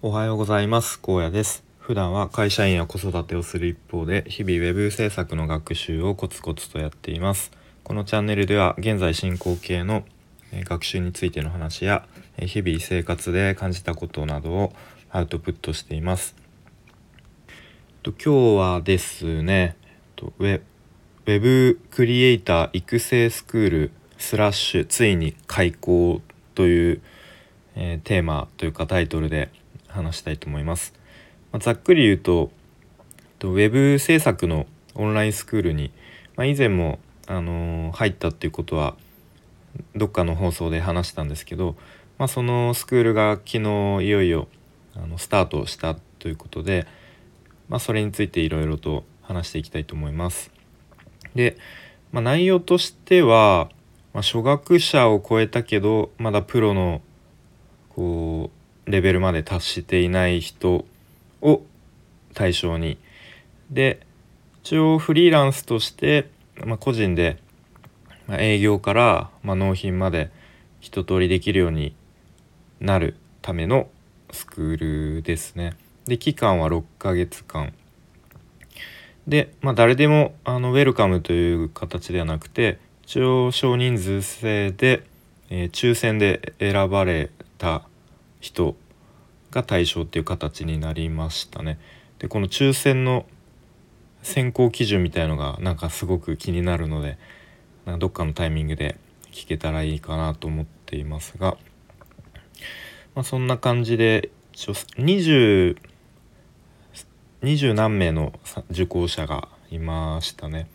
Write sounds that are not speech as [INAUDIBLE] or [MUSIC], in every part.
おはようございます。高野です。普段は会社員や子育てをする一方で日々ウェブ制作の学習をコツコツとやっています。このチャンネルでは現在進行形の学習についての話や日々生活で感じたことなどをアウトプットしています。と今日はですねウェブクリエイター育成スクールスラッシュついに開校という、えー、テーマというかタイトルで話したいと思います。まあ、ざっくり言うとウェブ制作のオンラインスクールに、まあ、以前も、あのー、入ったっていうことはどっかの放送で話したんですけど、まあ、そのスクールが昨日いよいよあのスタートしたということで、まあ、それについていろいろと話していきたいと思います。で、まあ、内容としては、まあ、初学者を超えたけどまだプロのこうレベルまで達していない人を対象にで一応フリーランスとして、まあ、個人で、営業から、まあ、納品まで一通りできるようになるためのスクールですね。で期間は6ヶ月間で、まあ、誰でもあのウェルカムという形ではなくて一応少人数制で、えー、抽選で選ばれた人が対象っていう形になりましたね。でこの抽選の選考基準みたいのがなんかすごく気になるのでなんかどっかのタイミングで聞けたらいいかなと思っていますが、まあ、そんな感じで20 20何名の受講者がいましたね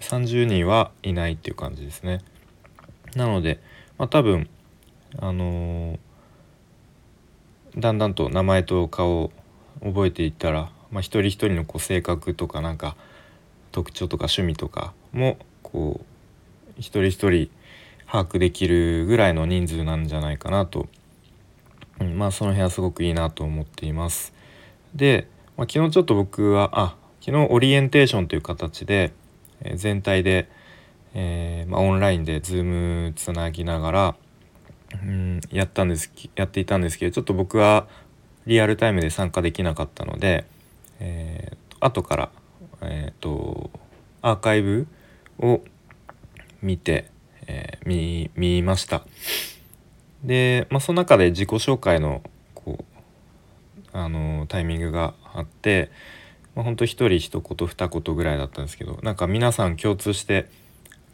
30人はいないっていう感じですねなので、まあ、多分あのーだんだんと名前と顔を覚えていったら、まあ、一人一人のこう性格とかなんか特徴とか趣味とかもこう一人一人把握できるぐらいの人数なんじゃないかなと、うん、まあその辺はすごくいいなと思っています。で、まあ、昨日ちょっと僕はあ昨日オリエンテーションという形で、え、全体で、えーまあ、オンラインで Zoom つなぎながらうんやったんですやっていたんですけどちょっと僕はリアルタイムで参加できなかったので、えー、後から、えーと、アーカイブを見て、えー、見見ました。で、まあ、その中で自己紹介のこうあのタイミングがあって、まあ、ほんと一人一言二言ぐらいだったんですけどなんか皆さん共通して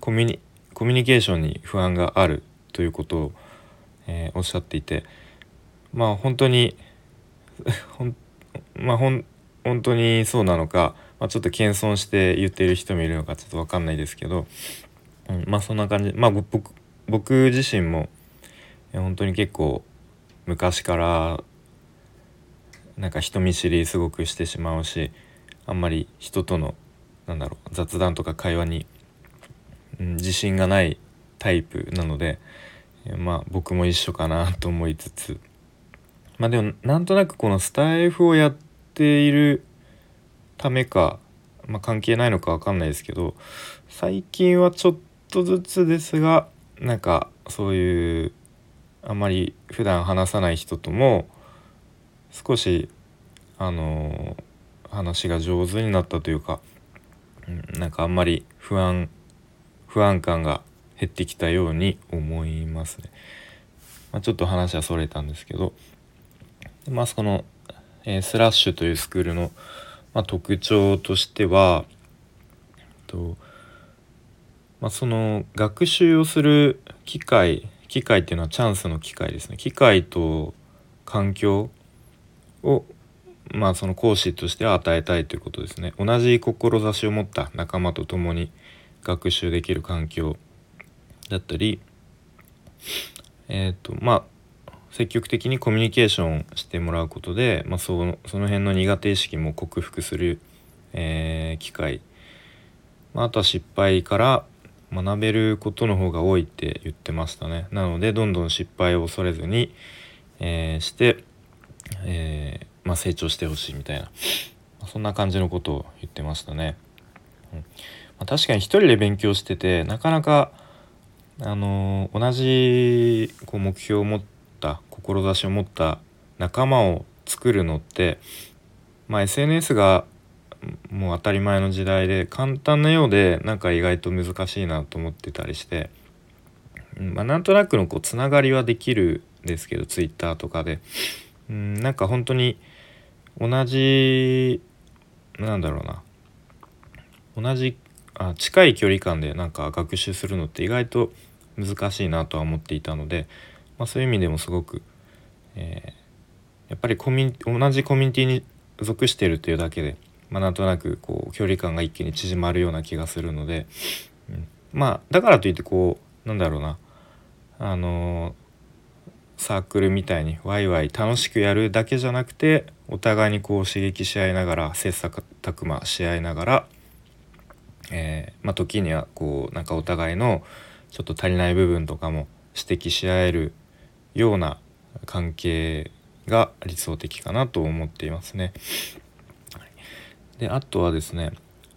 コミュニコミュニケーションに不安があるということをえー、おっしゃっていてまあ本当に [LAUGHS] まあ本当にそうなのか、まあ、ちょっと謙遜して言っている人もいるのかちょっと分かんないですけど、うん、まあそんな感じまあ僕僕自身も本当に結構昔からなんか人見知りすごくしてしまうしあんまり人とのなんだろう雑談とか会話に、自信がないタイプなので、まあ僕も一緒かなと思いつつ。まあでもなんとなくこのスタイフをやっているためか、まあ、関係ないのか分かんないですけど最近はちょっとずつですがなんかそういうあんまり普段話さない人とも少しあの話が上手になったというか、うん、なんかあんまり不安不安感が減ってきたように思いますね。まあ、ちょっと話はそれたんですけど、まあ、その、えー、スラッシュというスクールの、まあ、特徴としてはと、まあ、その学習をする機会機会っていうのはチャンスの機会ですね機会と環境をまあその講師としては与えたいということですね同じ志を持った仲間と共に学習できる環境だったりえっ、ー、とまあ積極的にコミュニケーションしてもらうことで、まあ、そのその辺の苦手意識も克服する、えー、機会、まあ、あとは失敗から学べることの方が多いって言ってましたね。なのでどんどん失敗を恐れずに、えー、して、えー、まあ、成長してほしいみたいな。そんな感じのことを言ってましたね。うん。まあ、確かに一人で勉強しててなかなかあの同じこう目標を持った志を持った仲間を作るのって、まあ、SNS がもう当たり前の時代で簡単なようでなんか意外と難しいなと思ってたりして、まあ、なんとなくのこうつながりはできるんですけど Twitter とかで、うん、なんか本当に同じなんだろうな。同じあ近い距離感でなんか学習するのって意外と難しいなとは思っていたので、まあ、そういう意味でもすごく、えー、やっぱりコミ同じコミュニティに属しているというだけで、まあ、なんとなくこう距離感が一気に縮まるような気がするので、うん、まあだからといってこうなんだろうなあのサークルみたいにワイワイ楽しくやるだけじゃなくてお互いにこう刺激し合いながら切磋琢磨し合いながら、えー、まあ、時にはこうなんかお互いのちょっと足りない部分とかも指摘し合えるような関係が理想的かなと思っていますね。であとはですね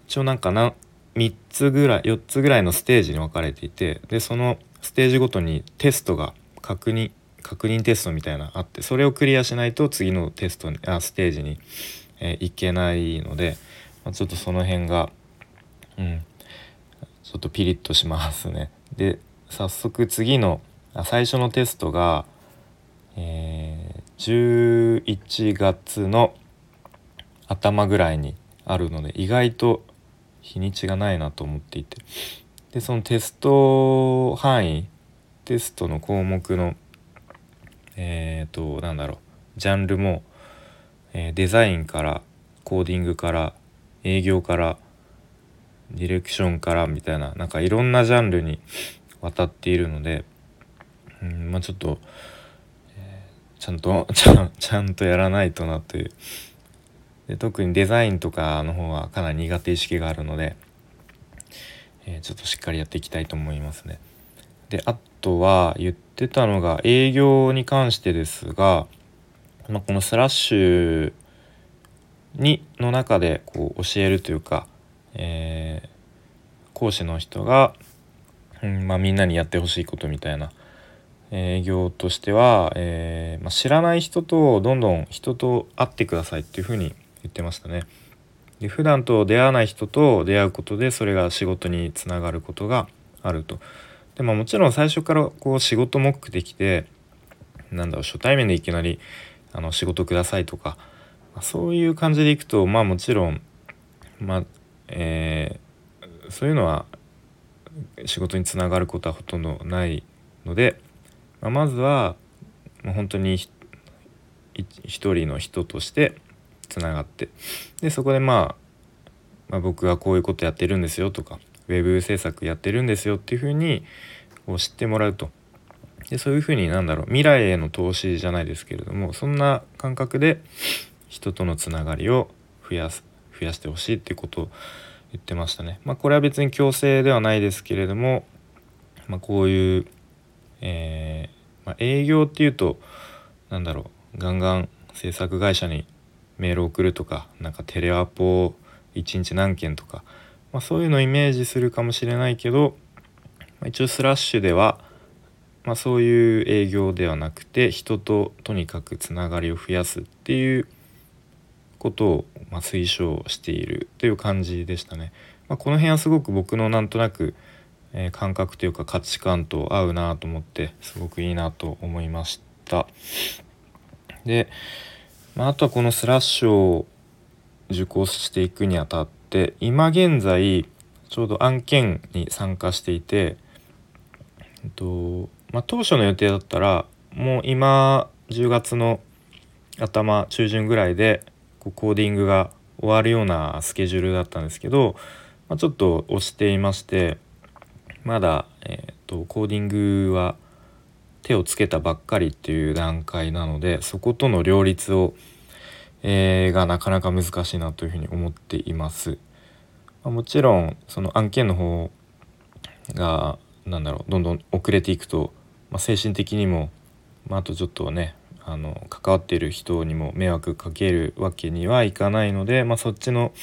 一応なんかな3つぐらい4つぐらいのステージに分かれていてでそのステージごとにテストが確認確認テストみたいなあってそれをクリアしないと次のテストにあステージに、えー、行けないので、まあ、ちょっとその辺がうんちょっとピリッとしますね。[LAUGHS] で早速次の最初のテストが、えー、11月の頭ぐらいにあるので意外と日にちがないなと思っていてでそのテスト範囲テストの項目のえっ、ー、となんだろうジャンルも、えー、デザインからコーディングから営業からディレクションからみたいななんかいろんなジャンルに渡っているので、うんまあ、ちょっと、えー、ちゃんとちゃ [LAUGHS] ちゃんとやらないとなというで特にデザインとかの方はかなり苦手意識があるので、えー、ちょっとしっかりやっていきたいと思いますね。であとは言ってたのが営業に関してですが、まあ、このスラッシュにの中でこう教えるというか、えー、講師の人が、うんまあ、みんなにやってほしいことみたいな営業としては、えー、まあ、知らない人とどんどん人と会ってくださいっていうふうに言ってましたね。で普段と出会わない人と出会うことでそれが仕事につながることがあると。でももちろん最初からこう仕事目的でなんだろう初対面でいきなりあの仕事くださいとか、ま、そういう感じでいくとまあもちろんまあえー、そういうのは仕事につながることはほとんどないので、まあ、まずは本当に一人の人としてつながってでそこで、まあ、まあ僕はこういうことやってるんですよとかウェブ制作やってるんですよっていうふうにこう知ってもらうと。でそういうふうになんだろう未来への投資じゃないですけれどもそんな感覚で人とのつながりを増やす。増やしてほしいっていうことを言ってましたね。まあ、これは別に強制ではないですけれども、まあ、こういう、えー、まあ、営業っていうとなんだろうガンガン制作会社にメールを送るとかなんかテレアポを1日何件とかまあ、そういうのをイメージするかもしれないけど、まあ、一応スラッシュでは、まあ、そういう営業ではなくて人ととにかくつながりを増やすっていうことを、ま推奨しているという感じでしたね。まこの辺はすごく僕のなんとなく、え、感覚というか価値観と合うなと思ってすごくいいなと思いました。で、まあ、あとはこのスラッシュを受講していくにあたってって今現在ちょうど案件に参加していて、えっとまあ、当初の予定だったらもう今10月の頭中旬ぐらいでこうコーディングが終わるようなスケジュールだったんですけど、まあ、ちょっと押していましてまだ、えーと、コーディングは手をつけたばっかりっていう段階なのでそことの両立をえー、がなかなか難しいなというふうに思っています。まあ、もちろんその案件の方が何だろうどんどん遅れていくと、まあ、精神的にも、まあ、あとちょっとねあの関わっている人にも迷惑かけるわけにはいかないので、まあ、そっちの、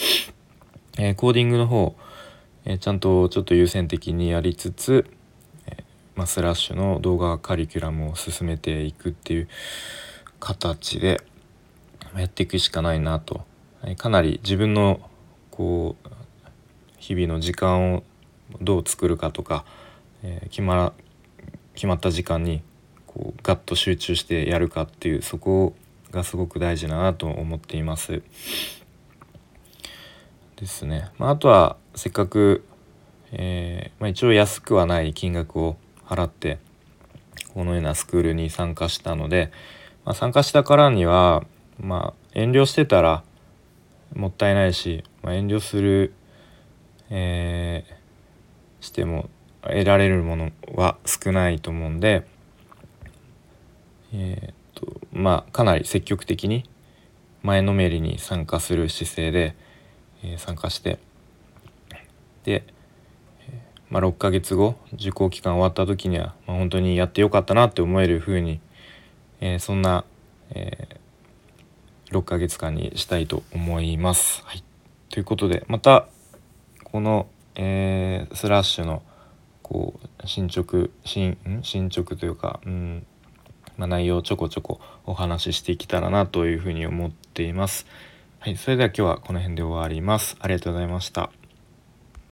えー、コーディングの方、えー、ちゃんとちょっと優先的にやりつつ、え、まあ、スラッシュの動画カリキュラムを進めていくっていう形でやっていくしかないなと。えかなり自分のこう日々の時間をどう作るかとか、え、決ま決まった時間にこうガッと集中してやるかっていうそこがすごく大事だなと思っています。ですね。まあ、あとはせっかく、えー、まあ、一応安くはない金額を払ってこのようなスクールに参加したので、まあ、参加したからには、まあ、遠慮してたらもったいないし、まあ、遠慮する、えー、しても得られるものは少ないと思うんで、えー、とまあかなり積極的に前のめりに参加する姿勢で、えー、参加してで、まあ、6ヶ月後受講期間終わった時には、まあ、本当にやってよかったなって思えるふうに、えー、そんな、えー、6ヶ月間にしたいと思います。はい、ということでまたこの、えー、スラッシュのこう進捗進進捗というか、うんまあ、内容をちょこちょこお話ししていけたらなというふうに思っています。はい、それでは今日はこの辺で終わります。ありがとうございました。